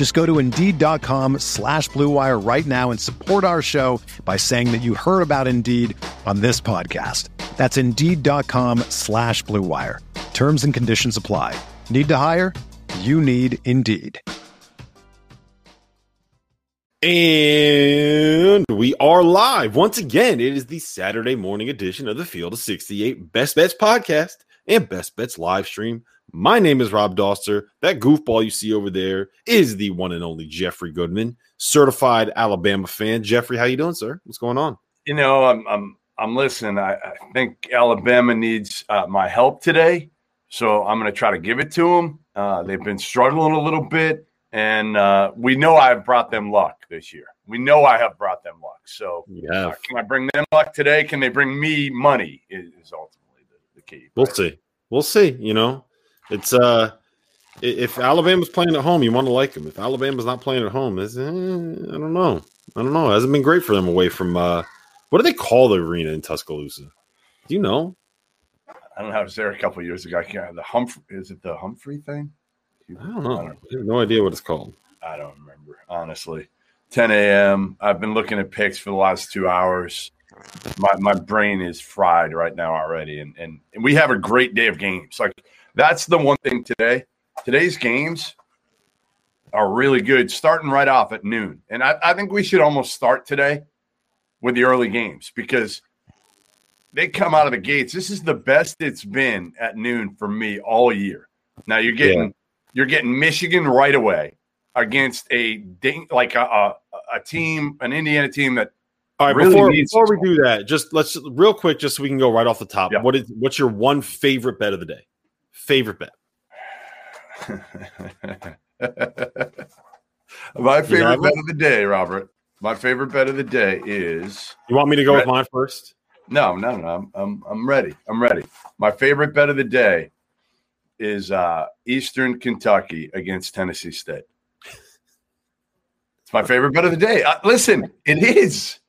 Just go to Indeed.com slash BlueWire right now and support our show by saying that you heard about Indeed on this podcast. That's Indeed.com slash BlueWire. Terms and conditions apply. Need to hire? You need Indeed. And we are live once again. It is the Saturday morning edition of the Field of 68 Best Bets podcast and Best Bets live stream. My name is Rob Dauster. That goofball you see over there is the one and only Jeffrey Goodman, certified Alabama fan. Jeffrey, how you doing, sir? What's going on? You know, I'm I'm I'm listening. I, I think Alabama needs uh, my help today, so I'm going to try to give it to them. Uh, they've been struggling a little bit. And uh, we know I've brought them luck this year. We know I have brought them luck. So, yeah, uh, can I bring them luck today? Can they bring me money? Is, is ultimately key. We'll see. We'll see. You know, it's uh, if Alabama's playing at home, you want to like them. If Alabama's not playing at home, is eh, I don't know. I don't know. It hasn't been great for them away from uh, what do they call the arena in Tuscaloosa? Do you know? I don't know. I was there a couple years ago. I can't. The Humphrey is it the Humphrey thing? I don't know. I, don't I have no idea what it's called. I don't remember, honestly. 10 a.m. I've been looking at picks for the last two hours. My my brain is fried right now already. And, and and we have a great day of games. Like that's the one thing today. Today's games are really good, starting right off at noon. And I, I think we should almost start today with the early games because they come out of the gates. This is the best it's been at noon for me all year. Now you're getting yeah. You're getting Michigan right away against a like a, a, a team, an Indiana team that. All right, really before, before we do that, just let's real quick, just so we can go right off the top. What is what's your one favorite bet of the day? Favorite bet. My favorite bet of the day, Robert. My favorite bet of the day is. You want me to go with mine first? No, no, no. I'm, I'm, I'm ready. I'm ready. My favorite bet of the day is uh, Eastern Kentucky against Tennessee State. It's my favorite bet of the day. Uh, listen, it is.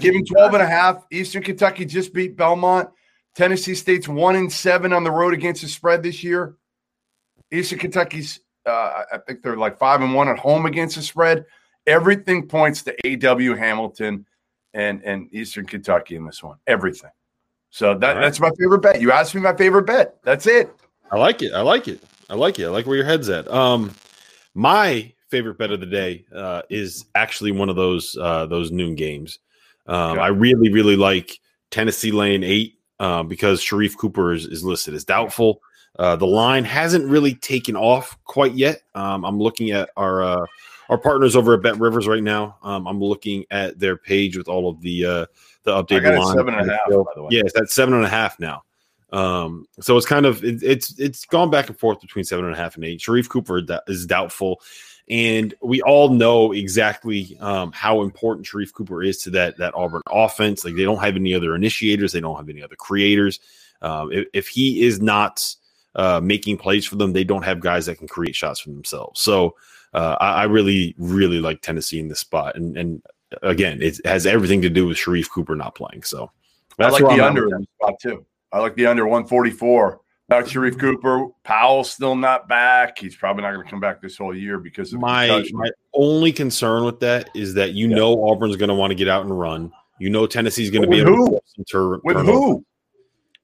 Giving 12 and a half. Eastern Kentucky just beat Belmont. Tennessee State's one and seven on the road against the spread this year. Eastern Kentucky's, uh, I think they're like five and one at home against the spread. Everything points to A.W. Hamilton and, and Eastern Kentucky in this one. Everything. So that, right. that's my favorite bet. You asked me my favorite bet. That's it. I like it. I like it. I like it. I like where your head's at. Um, my favorite bet of the day uh, is actually one of those uh, those noon games. Um, I really, really like Tennessee Lane Eight uh, because Sharife Cooper is, is listed as doubtful. Uh, the line hasn't really taken off quite yet. Um, I'm looking at our uh, our partners over at Bet Rivers right now. Um, I'm looking at their page with all of the uh, the updated line. Seven and a half, by the way. Yeah, it's at seven and a half now. Um, so it's kind of it, it's it's gone back and forth between seven and a half and eight. Sharife Cooper is doubtful, and we all know exactly um, how important Sharife Cooper is to that that Auburn offense. Like they don't have any other initiators, they don't have any other creators. Um, if, if, he is not uh, making plays for them, they don't have guys that can create shots for themselves. So uh, I, I, really really like Tennessee in this spot, and and again, it has everything to do with Sharife Cooper not playing. So that's I like the under spot too. I like the under 144. About Sharife Cooper, Powell's still not back. He's probably not going to come back this whole year because of my my only concern with that is that you yeah. know Auburn's going to want to get out and run. You know Tennessee's going to be able who? to tur- with who?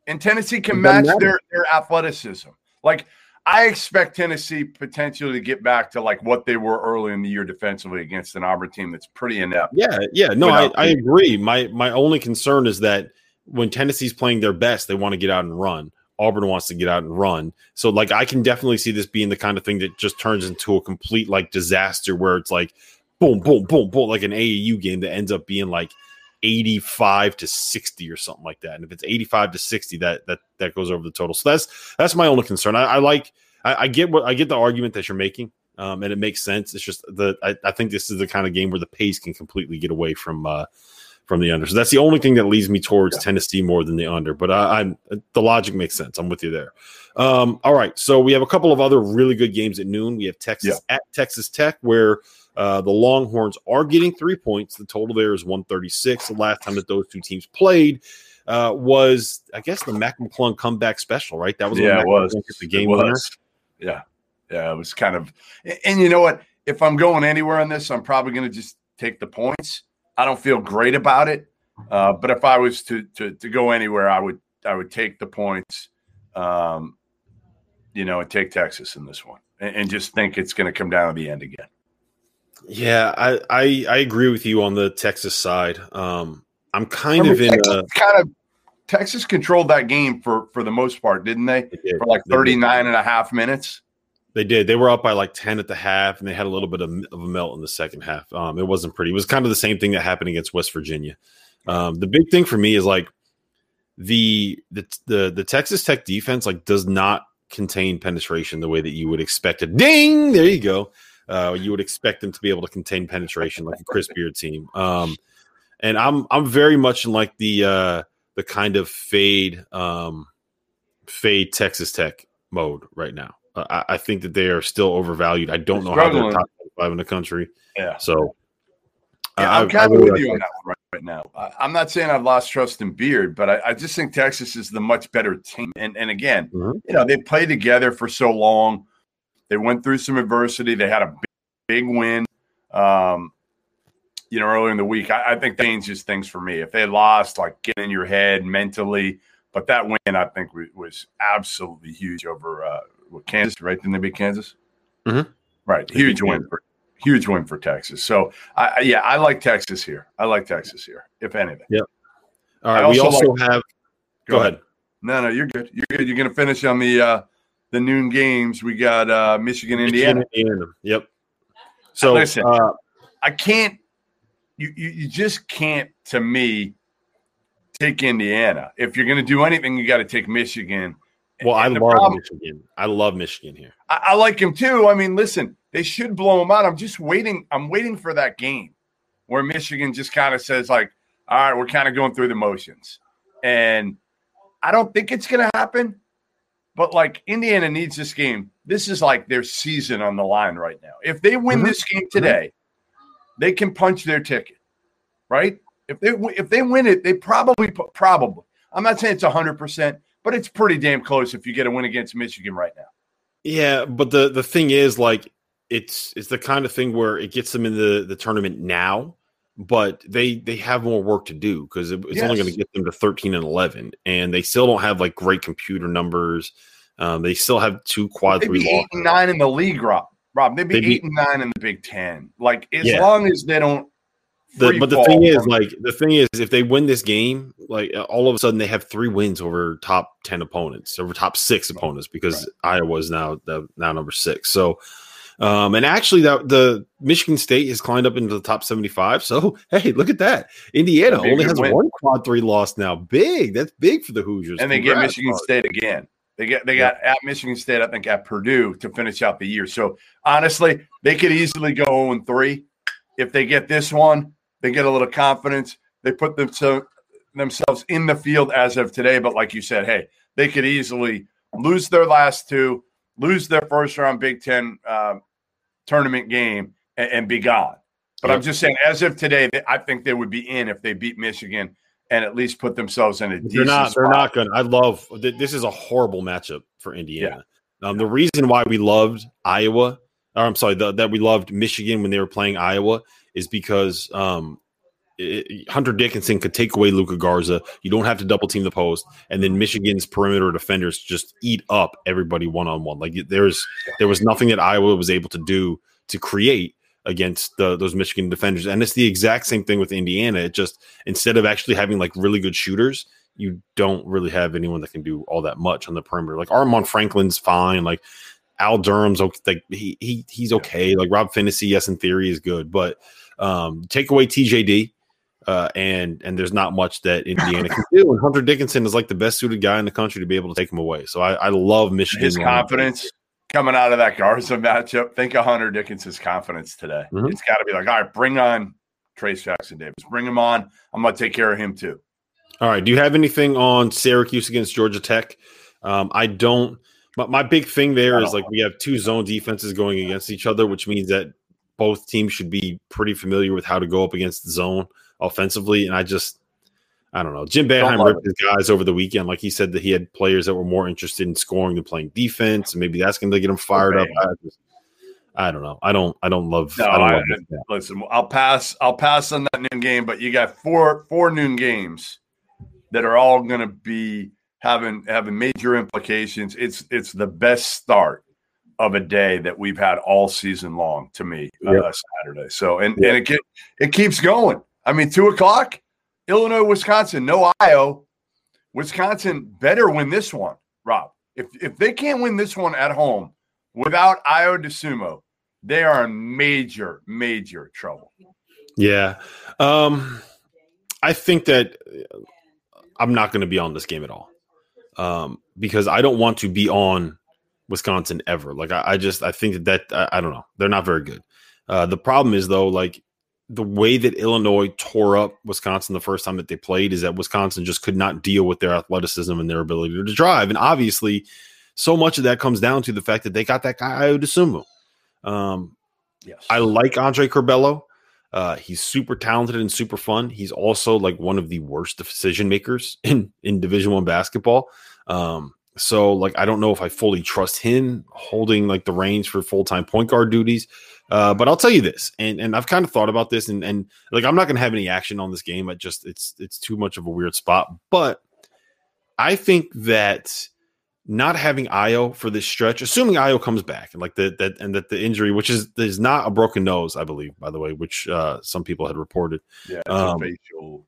And Tennessee can match their their athleticism. Like I expect Tennessee potentially to get back to like what they were early in the year defensively against an Auburn team that's pretty inept. Yeah, yeah. No, I, I agree. My my only concern is that when Tennessee's playing their best, they want to get out and run. Auburn wants to get out and run. So like I can definitely see this being the kind of thing that just turns into a complete like disaster where it's like boom, boom, boom, boom, like an AAU game that ends up being like 85 to 60 or something like that. And if it's 85 to 60, that that that goes over the total. So that's that's my only concern. I, I like I, I, get what I get the argument that you're making. Um, and it makes sense. It's just the I, I, think this is the kind of game where the pace can completely get away from uh from the under. So that's the only thing that leads me towards yeah. Tennessee more than the under. But I, am the logic makes sense. I'm with you there. Um, all right, so we have a couple of other really good games at noon. We have Texas yeah. at Texas Tech, where uh, the Longhorns are getting three points. The total there is 136. The last time that those two teams played uh, was, I guess, the Mac McClung comeback special, right? That was yeah, it was the game winner. Yeah, yeah, it was kind of. And you know what? If I'm going anywhere on this, I'm probably going to just take the points. I don't feel great about it, uh, but if I was to, to to go anywhere, I would I would take the points. Um, you know, and take Texas in this one, and, and just think it's going to come down to the end again. Yeah, I, I, I agree with you on the Texas side. Um, I'm kind of in Texas, a, kind of Texas controlled that game for for the most part, didn't they? they did. For like 39 and a half minutes. They did. They were up by like 10 at the half, and they had a little bit of, of a melt in the second half. Um, it wasn't pretty. It was kind of the same thing that happened against West Virginia. Um, the big thing for me is like the the the the Texas Tech defense like does not contain penetration the way that you would expect it. Ding! There you go. Uh, you would expect them to be able to contain penetration like a Chris Beard team. Um, and I'm I'm very much in like the uh, the kind of fade um, fade Texas Tech mode right now. I, I, think that they are still overvalued. I don't know how they're top five in the country. Yeah. So yeah, I'm kind of with you on that one right, right now. I, am not saying I've lost trust in Beard, but I, I, just think Texas is the much better team. And and again, mm-hmm. you know, they played together for so long. They went through some adversity. They had a big, big win. Um, you know, earlier in the week, I, I think that changes things for me. If they lost, like get in your head mentally, but that win, I think, was absolutely huge over uh, Kansas. Right? Didn't they beat Kansas? Mm-hmm. Right, huge win for huge win for Texas. So, I, yeah, I like Texas here. I like Texas here, if anything. Yep. All right. We also like, have. Go, go ahead. ahead. No, no, you're good. You're good. You're going to finish on the uh, the noon games. We got uh, Michigan, Indiana. Indiana. Yep. So listen, uh, I can't. You, you you just can't to me take Indiana. If you're going to do anything, you got to take Michigan. Well, I love problem, Michigan. I love Michigan here. I, I like him too. I mean, listen, they should blow him out. I'm just waiting. I'm waiting for that game where Michigan just kind of says like, "All right, we're kind of going through the motions," and I don't think it's going to happen. But like Indiana needs this game. This is like their season on the line right now. If they win mm-hmm. this game mm-hmm. today, mm-hmm. they can punch their ticket, right? If they if they win it, they probably probably. I'm not saying it's 100, percent but it's pretty damn close if you get a win against Michigan right now. Yeah, but the the thing is, like, it's it's the kind of thing where it gets them in the the tournament now, but they they have more work to do because it, it's yes. only going to get them to 13 and 11 and they still don't have like great computer numbers um, they still have two quad they'd be eight and nine in the league rob rob they'd be they'd eight be, and nine in the big ten like as yeah. long as they don't the, but the thing is like the thing is if they win this game like all of a sudden they have three wins over top 10 opponents over top six opponents because right. iowa is now the now number six so um, and actually, that the Michigan State has climbed up into the top 75. So, hey, look at that. Indiana only has win. one quad three loss now. Big. That's big for the Hoosiers. And they Congrats, get Michigan State again. They get they got at Michigan State, I think, at Purdue to finish out the year. So honestly, they could easily go 0 3. If they get this one, they get a little confidence. They put themselves themselves in the field as of today. But like you said, hey, they could easily lose their last two, lose their first round Big Ten um, tournament game and, and be gone. But. I'm just saying, as of today, I think they would be in if they beat Michigan and at least put themselves in a. They're not. They're not going. to I love. This is a horrible matchup for Indiana. Yeah. Um, the reason why we loved Iowa, or I'm sorry, the, that we loved Michigan when they were playing Iowa, is because um, it, Hunter Dickinson could take away Luka Garza. You don't have to double team the post, and then Michigan's perimeter defenders just eat up everybody one on one. Like there's there was nothing that Iowa was able to do to create against the, those Michigan defenders, and it's the exact same thing with Indiana. It just instead of actually having like really good shooters, you don't really have anyone that can do all that much on the perimeter. Like Armaan Franklin's fine. Like Al Durham's okay. Like he, he he's okay. Like Rob Phinisee, yes, in theory is good, but um, take away TJD, uh, and and there's not much that Indiana can do. And Hunter Dickinson is like the best suited guy in the country to be able to take him away. So I, I love Michigan. His confidence coming out of that Garza matchup. Think of Hunter Dickinson's confidence today. Mm-hmm. It's got to be like, all right, bring on Trayce Jackson Davis. Bring him on. I'm going to take care of him too. All right. Do you have anything on Syracuse against Georgia Tech? Um, I don't. But my big thing there is like we have two zone defenses going against each other, which means that both teams should be pretty familiar with how to go up against the zone offensively. And I just, I don't know. Jim Boeheim ripped his guys over the weekend. Like he said that he had players that were more interested in scoring than playing defense, and maybe that's going to get them fired okay. up. I, just, I, don't know. I don't. I don't love. No, I don't I, love listen. I'll pass. I'll pass on that noon game, but you got four four noon games that are all going to be having having major implications. It's it's the best start of a day that we've had all season long to me uh, yep. uh, Saturday. So and yep. and it get, it keeps going. I mean, two o'clock, Illinois, Wisconsin, no Ayo. Wisconsin better win this one, Rob. If if they can't win this one at home without Ayo Dosunmu, they are in major major trouble. Yeah, um, I think that I'm not going to be on this game at all um, because I don't want to be on Wisconsin ever. Like I, I just I think that, that I, I, don't know they're not very good. Uh, the problem is though, like the way that Illinois tore up Wisconsin the first time that they played is that Wisconsin just could not deal with their athleticism and their ability to drive, and obviously, so much of that comes down to the fact that they got that guy Ayo Um, yes, I like Andre Curbelo. Uh, he's super talented and super fun. He's also like one of the worst decision makers in in Division One basketball. Um, so like I don't know if I fully trust him holding like the reins for full time point guard duties. Uh, but I'll tell you this, and and I've kind of thought about this, and and like I'm not gonna have any action on this game. I just it's it's too much of a weird spot. But I think that not having Ayo for this stretch, assuming Ayo comes back and like the, that and that the injury, which is is not a broken nose, I believe, by the way, which uh, some people had reported. Yeah, it's um, a facial.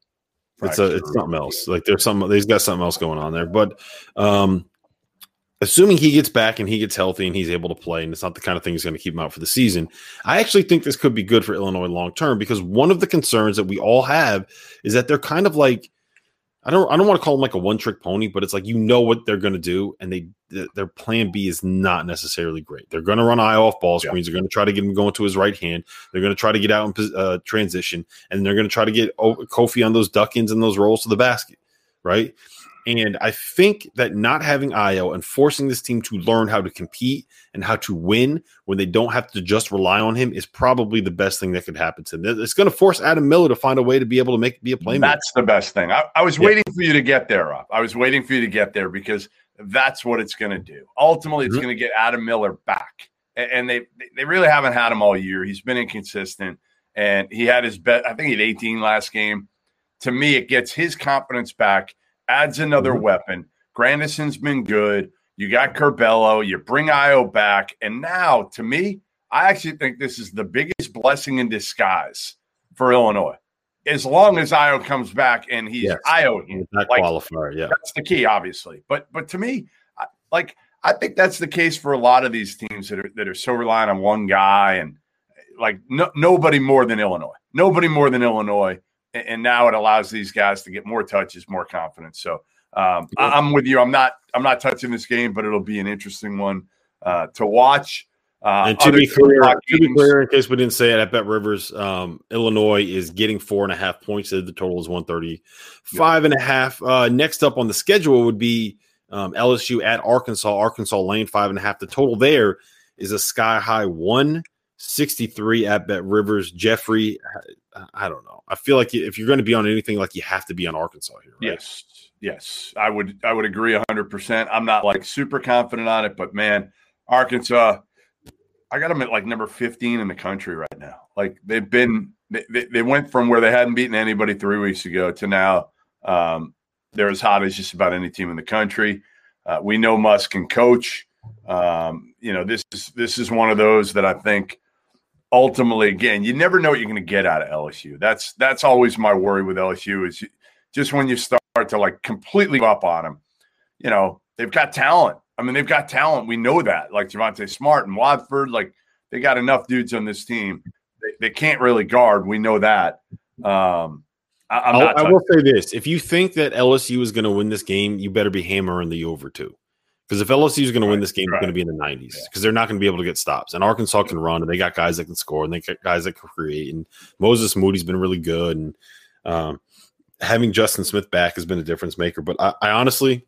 It's a it's something else. Like there's some he's got something else going on there. But um, assuming he gets back and he gets healthy and he's able to play, and it's not the kind of thing that's going to keep him out for the season, I actually think this could be good for Illinois long term because one of the concerns that we all have is that they're kind of like I don't I don't want to call them like a one trick pony, but it's like you know what they're going to do, and they their plan B is not necessarily great. They're going to run Ayo off ball screens. Yeah. They're going to try to get him going to his right hand. They're going to try to get out in uh, transition, and they're going to try to get Kofi on those duck ins and those rolls to the basket, right? And I think that not having Ayo and forcing this team to learn how to compete and how to win when they don't have to just rely on him is probably the best thing that could happen to them. It's going to force Adam Miller to find a way to be able to make be a playmaker. That's the best thing. I, I was yeah. waiting for you to get there, Rob. I was waiting for you to get there because that's what it's going to do. Ultimately, it's mm-hmm. going to get Adam Miller back, and they they really haven't had him all year. He's been inconsistent, and he had his bet. I think he had 18 last game. To me, it gets his confidence back adds another mm-hmm. weapon. Grandison's been good. You got Curbelo. You bring Ayo back, and now to me, I actually think this is the biggest blessing in disguise for Illinois. As long as Ayo comes back and he's yes. Ayo, that like, qualifier, yeah, that's the key, obviously. But but to me, like I think that's the case for a lot of these teams that are that are so reliant on one guy and like no, nobody more than Illinois. Nobody more than Illinois and now it allows these guys to get more touches, more confidence. So um, I, am with you. I'm not I'm not touching this game, but it'll be an interesting one uh, to watch. Uh, and to be clear, to be clear, in case we didn't say it, at Bet Rivers, um, Illinois is getting four and a half points. The total is one thirty five and a half. Uh, next up on the schedule would be um, LSU at Arkansas. Arkansas lane five and a half. The total there is a sky high one sixty three at Bet Rivers. Jeffrey I don't know. I feel like if you're going to be on anything, like you have to be on Arkansas here. Right? Yes, yes, I would. I would agree 100. percent I'm not like super confident on it, but man, Arkansas, I got them at like number 15 in the country right now. Like they've been, they, they went from where they hadn't beaten anybody three weeks ago to now um, they're as hot as just about any team in the country. Uh, we know Muss can coach. Um, you know, this is this is one of those that I think ultimately, again, you never know what you're going to get out of LSU. That's that's always my worry with LSU is just when you start to like completely up on them. You know, they've got talent. I mean, they've got talent. We know that. Like Javonte Smart and Watford, like they got enough dudes on this team. They, they can't really guard. We know that. Um, I, I will say this: if you think that LSU is going to win this game, you better be hammering the over too. Because if LSU is going to win this game, right. it's going to be in the 90s because yeah. they're not going to be able to get stops. And Arkansas can run, and they got guys that can score, and they got guys that can create. And Moses Moody's been really good, and um, having Justin Smith back has been a difference maker. But I, I honestly,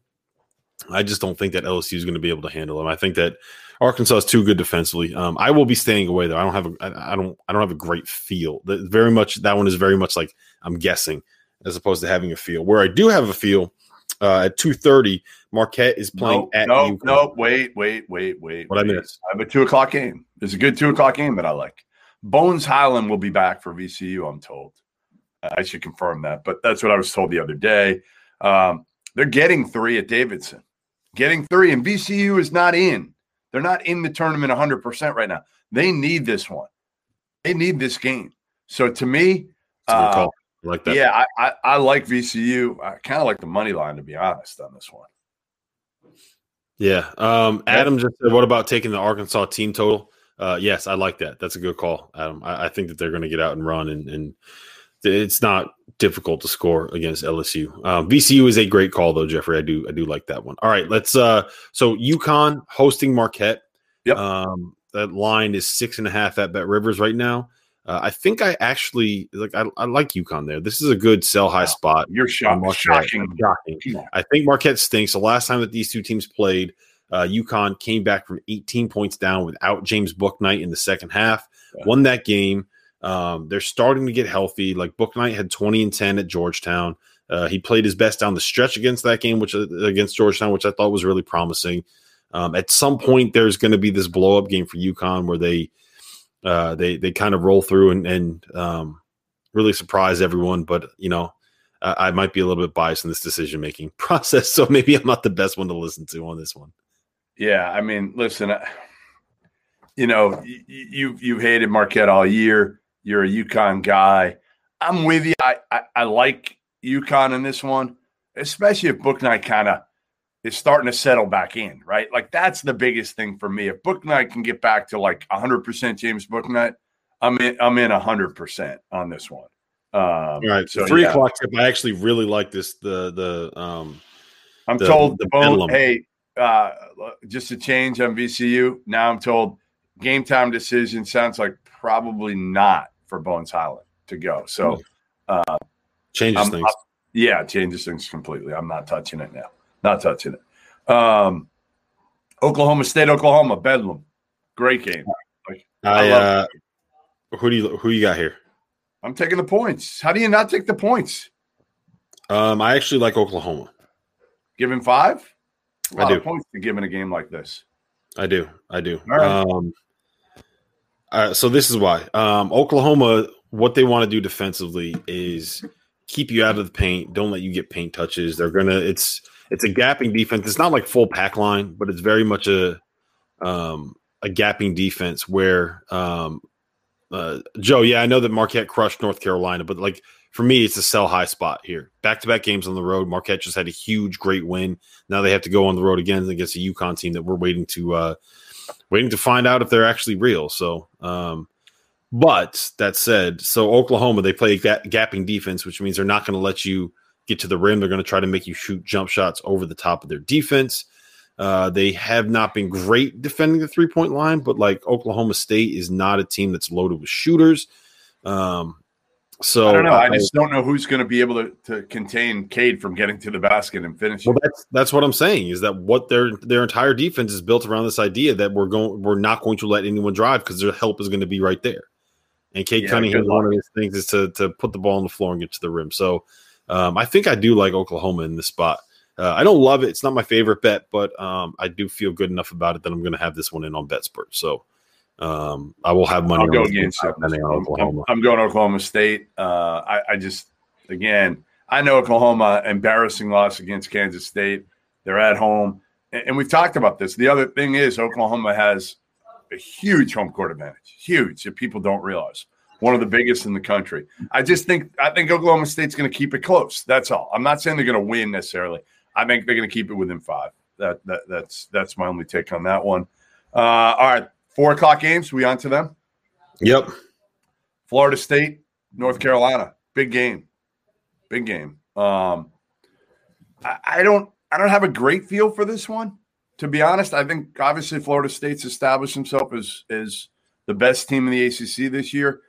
I just don't think that LSU is going to be able to handle them. I think that Arkansas is too good defensively. Um, I will be staying away though. I don't have a, I, I don't, I don't have a great feel. That very much that one is very much like I'm guessing as opposed to having a feel. Where I do have a feel uh, at two thirty, Marquette is playing nope, at. No, nope, no, wait, wait, wait, wait. What wait. I missed? I have a two o'clock game. It's a good two o'clock game that I like. Bones Hyland will be back for VCU. I'm told. I should confirm that, but that's what I was told the other day. Um, they're getting three at Davidson getting three, and VCU is not in. They're not in the tournament 100% right now. They need this one. They need this game. So to me, uh, like that. Yeah, I, I, I like VCU. I kind of like the money line to be honest on this one. Yeah. Um, Adam just said, "What about taking the Arkansas team total?" Uh, yes, I like that. That's a good call, Adam. I, I think that they're going to get out and run and, and it's not difficult to score against LSU. Um, VCU is a great call though, Jeffrey. I do I do like that one. All right, let's uh so UConn hosting Marquette. Yep. Um, that line is six and a half at Bet Rivers right now. Uh, I think I actually like I, I like UConn there. This is a good sell high wow. spot. You're shocked. Shocking. Shocking. I think Marquette stinks. The last time that these two teams played, uh, UConn came back from 18 points down without James Bouknight in the second half. Yeah. Won that game. Um, they're starting to get healthy. Like Bouknight had 20 and 10 at Georgetown. Uh, he played his best down the stretch against that game, which uh, against Georgetown, which I thought was really promising. Um, at some point, there's going to be this blow up game for UConn where they uh, they they kind of roll through and, and um, really surprise everyone. But you know, I, I might be a little bit biased in this decision making process, so maybe I'm not the best one to listen to on this one. Yeah, I mean, listen, you know, you you, hated Marquette all year. You're a UConn guy. I'm with you. I, I, I like UConn in this one, especially if Bouknight kind of is starting to settle back in, right? Like that's the biggest thing for me. If Bouknight can get back to like 100% James Bouknight, I'm in. I'm in 100% on this one. Um, right, so three yeah. o'clock tip. I actually really like this. The the um, I'm the, told the both. Hey, uh, just a change on VCU. Now I'm told game time decision sounds like probably not for Bones Hyland to go. So uh, changes I'm, things. I'm, yeah, changes things completely. I'm not touching it now. Not touching it. Um, Oklahoma State, Oklahoma, Bedlam, great game. Like, I, I uh, who do you who you got here? I'm taking the points. How do you not take the points? Um, I actually like Oklahoma. Giving five? I do. points to give in a game like this. I do. I do. Um, uh, so this is why um, Oklahoma. What they want to do defensively is keep you out of the paint. Don't let you get paint touches. They're gonna. It's it's a gapping defense. It's not like full pack line, but it's very much a um, a gapping defense where um, uh, Joe. Yeah, I know that Marquette crushed North Carolina, but like for me, it's a sell high spot here. Back to back games on the road. Marquette just had a huge, great win. Now they have to go on the road again against a UConn team that we're waiting to uh, waiting to find out if they're actually real. So, um, but that said, so Oklahoma they play ga- gapping defense, which means they're not going to let you get to the rim. They're going to try to make you shoot jump shots over the top of their defense. Uh, they have not been great defending the three point line, but like Oklahoma State is not a team that's loaded with shooters. Um, so I don't know. I, I just don't know who's going to be able to, to contain Cade from getting to the basket and finishing. Well, that's that's what I'm saying is that what their their entire defense is built around this idea that we're going we're not going to let anyone drive because their help is going to be right there. And Cade yeah, Cunningham, one of his things is to to put the ball on the floor and get to the rim. So um, I think I do like Oklahoma in this spot. Uh, I don't love it; it's not my favorite bet, but um, I do feel good enough about it that I'm going to have this one in on BetSpurt. So um, I will have money. I'll go against I'm, I'm, I'm, going Oklahoma State. Uh, I, I, just, again, I know Oklahoma embarrassing loss against Kansas State. They're at home, and, and, we've talked about this. The other thing is Oklahoma has a huge home court advantage, huge. If people don't realize, one of the biggest in the country. I just think I think Oklahoma State's going to keep it close. That's all. I'm not saying they're going to win necessarily. I think they're going to keep it within five. That, that that's that's my only take on that one. Uh, all right, four o'clock games. We on to them. Yep. Florida State, North Carolina, big game, big game. Um, I, I don't I don't have a great feel for this one, to be honest. I think obviously Florida State's established himself as as the best team in the ACC this year.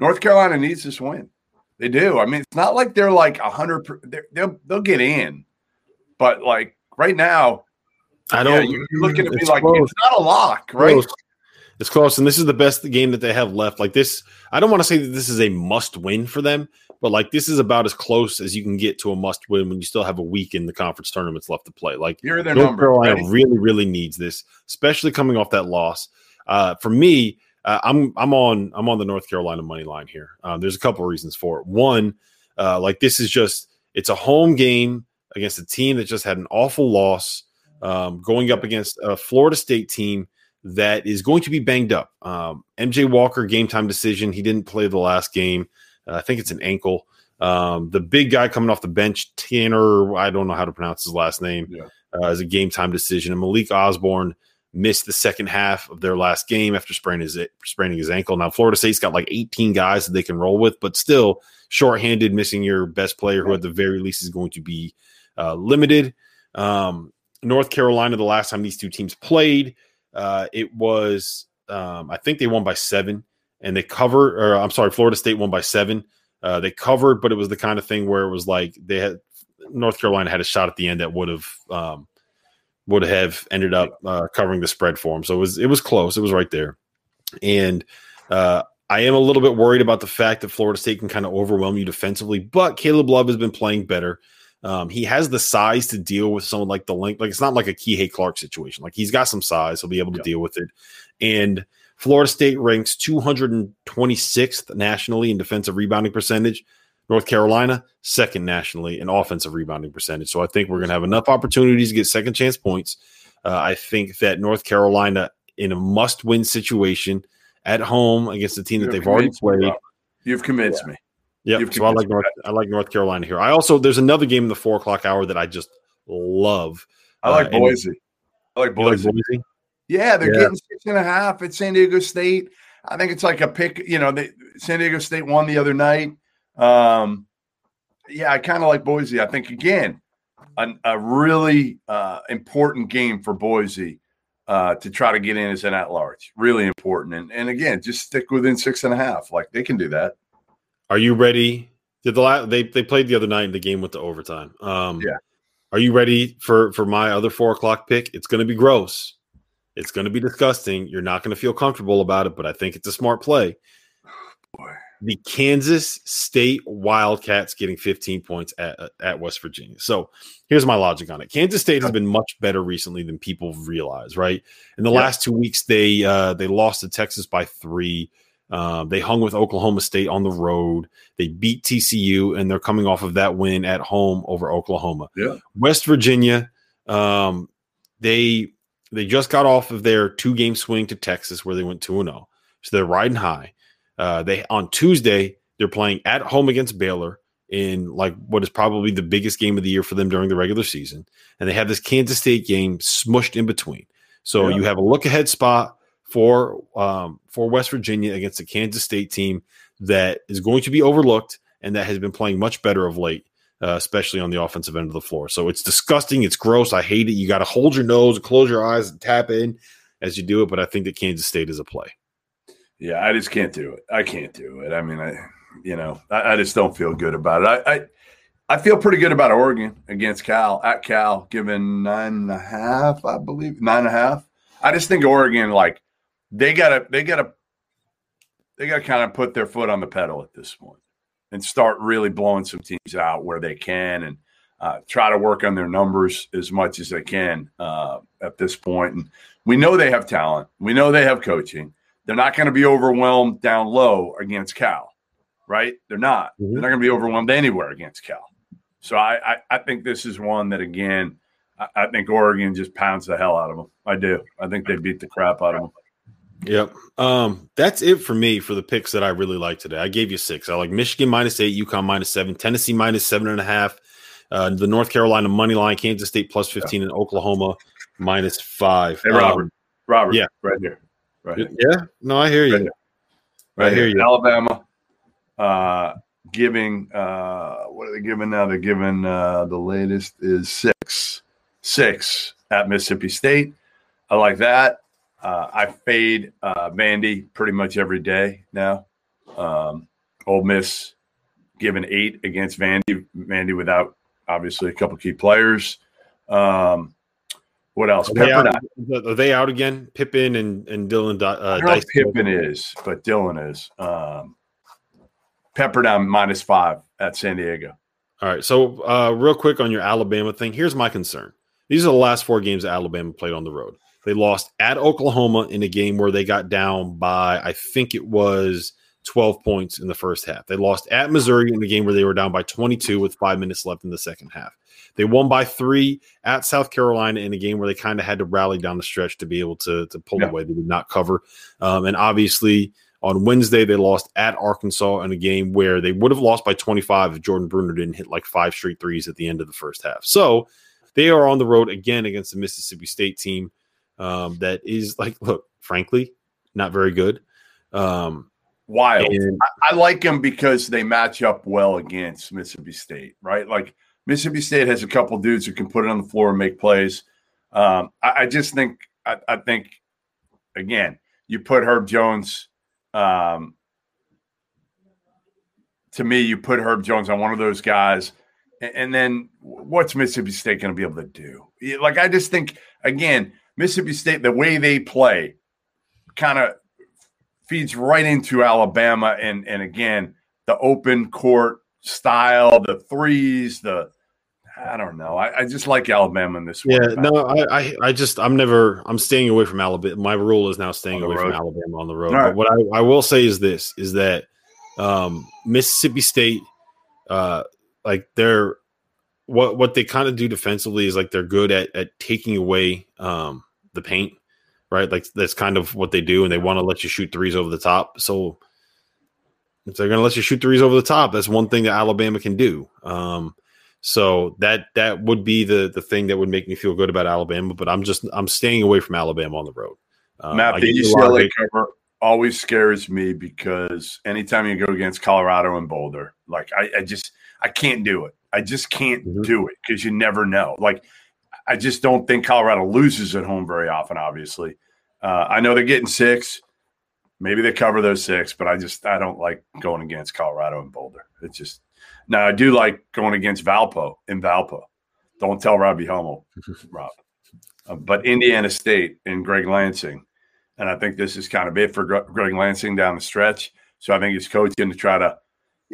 North Carolina needs this win. They do. I mean, it's not like they're like a hundred. They'll they'll get in, but like right now, I don't. Yeah, you're looking at me like close. it's not a lock, right? Close. It's close, and this is the best game that they have left. Like this, I don't want to say that this is a must win for them, but like this is about as close as you can get to a must win when you still have a week in the conference tournaments left to play. Like Here are their North numbers, Carolina ready? really, really needs this, especially coming off that loss. Uh, for me, uh, I'm I'm on I'm on the North Carolina money line here. Uh, there's a couple of reasons for it. One, uh, like this is just it's a home game against a team that just had an awful loss, um, going up against a Florida State team that is going to be banged up. Um, MJ Walker game time decision. He didn't play the last game. Uh, I think it's an ankle. Um, the big guy coming off the bench, Tanner, I don't know how to pronounce his last name, yeah. uh, as a game time decision. And Malik Osborne missed the second half of their last game after spraining his, spraining his ankle. Now, Florida State's got like 18 guys that they can roll with, but still shorthanded, missing your best player, who at the very least is going to be uh, limited. Um, North Carolina, the last time these two teams played, uh, it was, um, I think they won by seven and they covered, or I'm sorry, Florida State won by seven. Uh, they covered, but it was the kind of thing where it was like they had North Carolina had a shot at the end that would have um, would have ended up uh, covering the spread for them. So it was it was close. It was right there, and uh, I am a little bit worried about the fact that Florida State can kind of overwhelm you defensively. But Caleb Love has been playing better. Um, he has the size to deal with someone like the link. Like it's not like a Kihei Clark situation. Like he's got some size. He'll be able to yeah. deal with it. And Florida State ranks 226th nationally in defensive rebounding percentage. North Carolina, second nationally in offensive rebounding percentage. So I think we're going to have enough opportunities to get second chance points. Uh, I think that North Carolina, in a must win situation at home against a team that they've already played, you've convinced yeah. me. Yeah, so I like North. I like North Carolina here. I also there's another game in the four o'clock hour that I just love. I like uh, Boise. I like Boise. Like Boise. Yeah, they're yeah. getting six and a half at San Diego State. I think it's like a pick. You know, they, San Diego State won the other night. Um, yeah, I kind of like Boise. I think again, a, a really uh, important game for Boise uh, to try to get in as an at large. Really important, and and again, just stick within six and a half. Like they can do that. Are you ready? Did the last, they they played the other night in the game with the overtime? Um, yeah. Are you ready for for my other four o'clock pick? It's going to be gross. It's going to be disgusting. You're not going to feel comfortable about it, but I think it's a smart play. The Kansas State Wildcats getting 15 points at, at West Virginia. So here's my logic on it. Kansas State has been much better recently than people realize, right? In the yep. last two weeks, they uh, they lost to Texas by three. Um, they hung with Oklahoma State on the road. They beat TCU, and they're coming off of that win at home over Oklahoma. Yeah. West Virginia, um, they they just got off of their two game swing to Texas, where they went two and zero. Oh. So they're riding high. Uh, they on Tuesday they're playing at home against Baylor in like what is probably the biggest game of the year for them during the regular season, and they have this Kansas State game smushed in between. So yeah. you have a look ahead spot for um, for West Virginia against a Kansas State team that is going to be overlooked and that has been playing much better of late, uh, especially on the offensive end of the floor. So it's disgusting. It's gross. I hate it. You got to hold your nose, close your eyes, and tap in as you do it. But I think that Kansas State is a play. Yeah, I just can't do it. I can't do it. I mean, I you know, I, I just don't feel good about it. I, I I feel pretty good about Oregon against Cal at Cal, given nine and a half, I believe nine and a half. I just think Oregon like they gotta they gotta they gotta kind of put their foot on the pedal at this point and start really blowing some teams out where they can and uh, try to work on their numbers as much as they can uh, at this point. And we know they have talent. We know they have coaching. They're not going to be overwhelmed down low against Cal, right? They're not. Mm-hmm. They're not going to be overwhelmed anywhere against Cal. So I, I, I think this is one that again, I, I think Oregon just pounds the hell out of them. I do. I think they beat the crap out of them. Yep. Um, that's it for me for the picks that I really like today. I gave you six. I like Michigan minus eight, UConn minus seven, Tennessee minus seven and a half, uh, the North Carolina money line, Kansas State plus 15, yeah. and Oklahoma minus five. Hey, Robert. Um, Robert. Yeah. Right here. Right. Yeah. No, I hear you. Right, right I hear here. you. Alabama uh, giving, uh, what are they giving now? They're giving uh, the latest is six. Six at Mississippi State. I like that. Uh, I fade uh, Vandy pretty much every day now. Um, Ole Miss given eight against Vandy. Vandy without obviously a couple key players. Um, what else? Are they, out, are they, out, again? Pippen and and Dylan. Uh, I Pippen is, but Dylan is. Um, Pepperdine minus five at San Diego. All right. So, uh, real quick on your Alabama thing. Here's my concern. These are the last four games that Alabama played on the road. They lost at Oklahoma in a game where they got down by, I think it was 12 points in the first half. They lost at Missouri in a game where they were down by 22 with five minutes left in the second half. They won by three at South Carolina in a game where they kind of had to rally down the stretch to be able to, to pull yeah. away. They did not cover. Um, and obviously, on Wednesday, they lost at Arkansas in a game where they would have lost by 25 if Jordan Bruner didn't hit like five straight threes at the end of the first half. So they are on the road again against the Mississippi State team um, that is like, look, frankly, not very good. Um, Wild. And, I, I, like them because they match up well against Mississippi State, right? Like Mississippi State has a couple dudes who can put it on the floor and make plays. Um, I, I, just think, I, I, think, again, you put Herb Jones. Um, to me, you put Herb Jones on one of those guys, and, and then what's Mississippi State going to be able to do? Like, I just think, again, Mississippi State, the way they play, kind of feeds right into Alabama. And and again, the open court style, the threes, the I don't know. I, I just like Alabama in this. Yeah, no, I, I, I just I'm never I'm staying away from Alabama. My rule is now staying away road. from Alabama on the road. Right. But what I, I will say is this: is that um, Mississippi State, uh, like they're what what they kind of do defensively is like they're good at at taking away um, the paint, right? Like that's kind of what they do, and they want to let you shoot threes over the top. So if they're going to let you shoot threes over the top, that's one thing that Alabama can do. Um, so that that would be the the thing that would make me feel good about Alabama. But I'm just I'm staying away from Alabama on the road. Um, Matt, the UCLA cover always scares me because anytime you go against Colorado and Boulder, like I, I just I can't do it. I just can't mm-hmm. do it because you never know. Like I just don't think Colorado loses at home very often. Obviously, uh, I know they're getting six. Maybe they cover those six, but I just I don't like going against Colorado and Boulder. It's just now I do like going against Valpo in Valpo. Don't tell Robbie Hummel, Rob. Uh, but Indiana State and Greg Lansing, and I think this is kind of it for Greg Lansing down the stretch. So I think his coach going to try to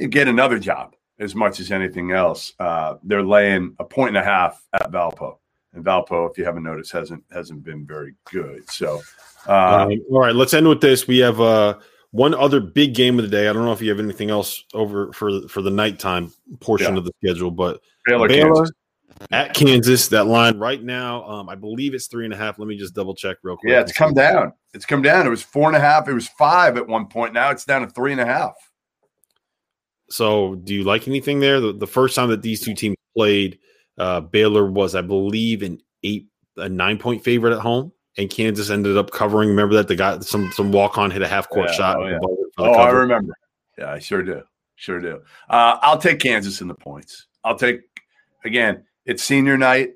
get another job as much as anything else. Uh, they're laying a point and a half at Valpo and Valpo, if you haven't noticed, hasn't hasn't been very good. So, um, all right, let's end with this. We have uh, one other big game of the day. I don't know if you have anything else over for for the nighttime portion yeah. of the schedule, but Baylor, Baylor Kansas. at Kansas. That line right now, um, I believe it's three and a half. Let me just double check real quick. Yeah, it's come down. It's come down. It was four and a half. It was five at one point. Now it's down to three and a half. So, do you like anything there? The, the first time that these two teams played uh, Baylor was, I believe, an eight, a nine point favorite at home, and Kansas ended up covering. Remember that the guy, some some walk on hit a half court yeah, shot. Oh, yeah. oh I remember. Yeah, I sure do. Sure do. Uh, I'll take Kansas in the points. I'll take again. It's senior night.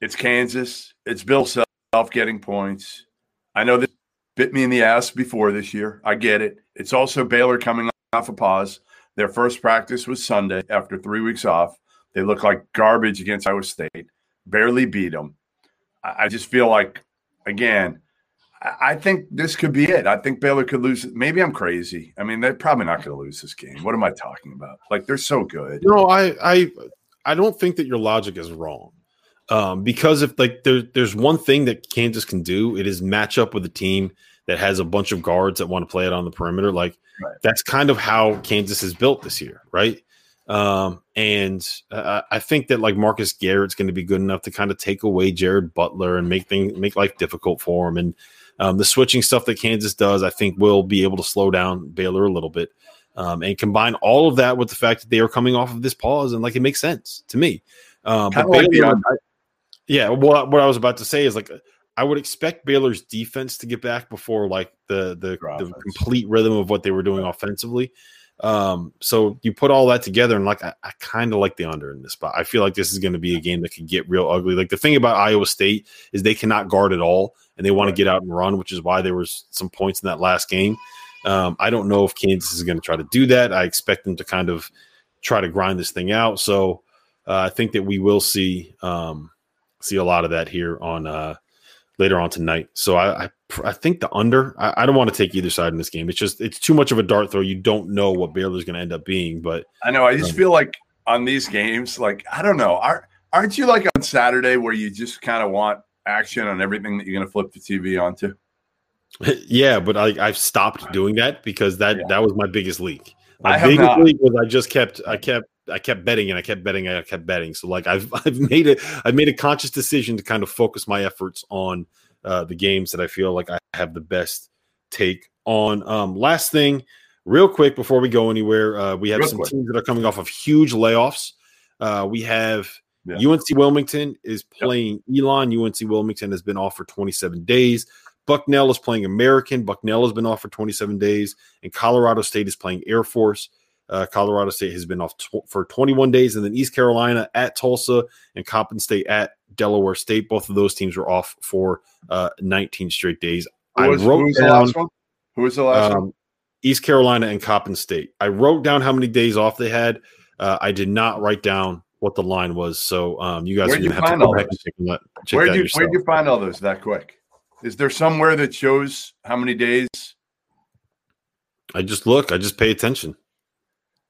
It's Kansas. It's Bill Self getting points. I know this bit me in the ass before this year. I get it. It's also Baylor coming off a pause. Their first practice was Sunday after three weeks off. They look like garbage against Iowa State, barely beat them. I just feel like, again, I think this could be it. I think Baylor could lose. Maybe I'm crazy. I mean, they're probably not going to lose this game. What am I talking about? Like they're so good. No, I, I, I don't think that your logic is wrong. Um, because if like there, there's one thing that Kansas can do, it is match up with a team that has a bunch of guards that want to play it on the perimeter. Like right. that's kind of how Kansas is built this year, right? Um, and uh, I think that like Marcus Garrett's going to be good enough to kind of take away Jared Butler and make things make life difficult for him. And um, the switching stuff that Kansas does, I think, will be able to slow down Baylor a little bit. Um, and combine all of that with the fact that they are coming off of this pause, and like it makes sense to me. Um, but like the- I- yeah, what what I was about to say is like I would expect Baylor's defense to get back before like the the, the complete rhythm of what they were doing offensively. Um, so you put all that together, and like I, I kind of like the under in this spot. I feel like this is going to be a game that could get real ugly. Like the thing about Iowa State is they cannot guard at all, and they want Right. to get out and run, which is why there was some points in that last game. Um, I don't know if Kansas is going to try to do that. I expect them to kind of try to grind this thing out. So uh, I think that we will see um, see a lot of that here on uh, later on tonight. So I I, I think the under. I, I don't want to take either side in this game. It's just it's too much of a dart throw. You don't know what Baylor's going to end up being. But I know. I just Um, feel like on these games, like I don't know, aren't aren't you like on Saturday where you just kind of want action on everything that you're going to flip the TV onto? yeah, but I, I've stopped doing that because that Yeah. that was my biggest leak. My I biggest not. leak was I just kept I kept I kept betting and I kept betting and I kept betting. So like I've I've made it I've made a conscious decision to kind of focus my efforts on uh, the games that I feel like I have the best take on. Um, last thing, real quick before we go anywhere, uh, we have Real some quick. teams that are coming off of huge layoffs. Uh, we have Yeah. UNC Wilmington is playing Elon. UNC Wilmington has been off for 27 days. Bucknell is playing American. Bucknell has been off for 27 days, and Colorado State is playing Air Force. Uh, Colorado State has been off tw- for 21 days, and then East Carolina at Tulsa and Coppin State at Delaware State. Both of those teams were off for uh, 19 straight days. Who I was, who wrote the down last one? Who was the last one? um, East Carolina and Coppin State. I wrote down how many days off they had. Uh, I did not write down what the line was, so um, you guys Where'd are gonna have to go back and check that, check Where'd you yourself. where'd you find all those that quick? Is there somewhere that shows how many days? I just look. I just pay attention.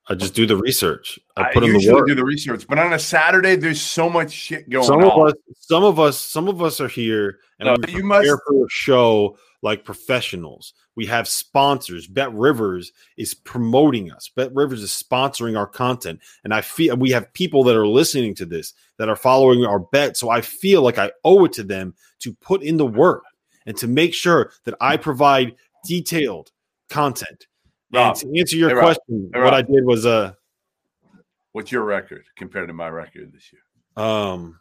I just do the research. I put in the work. do the research, but on a Saturday, there's so much shit going Some on. of us, some of us, some of us are here, and No, you must- for a show like professionals. We have sponsors. Bet Rivers is promoting us. Bet Rivers is sponsoring our content, and I feel we have people that are listening to this that are following our bet. So I feel like I owe it to them to put in the work and to make sure that I provide detailed content. Rob, to answer your hey, question, hey, what I did was uh What's your record compared to my record this year? um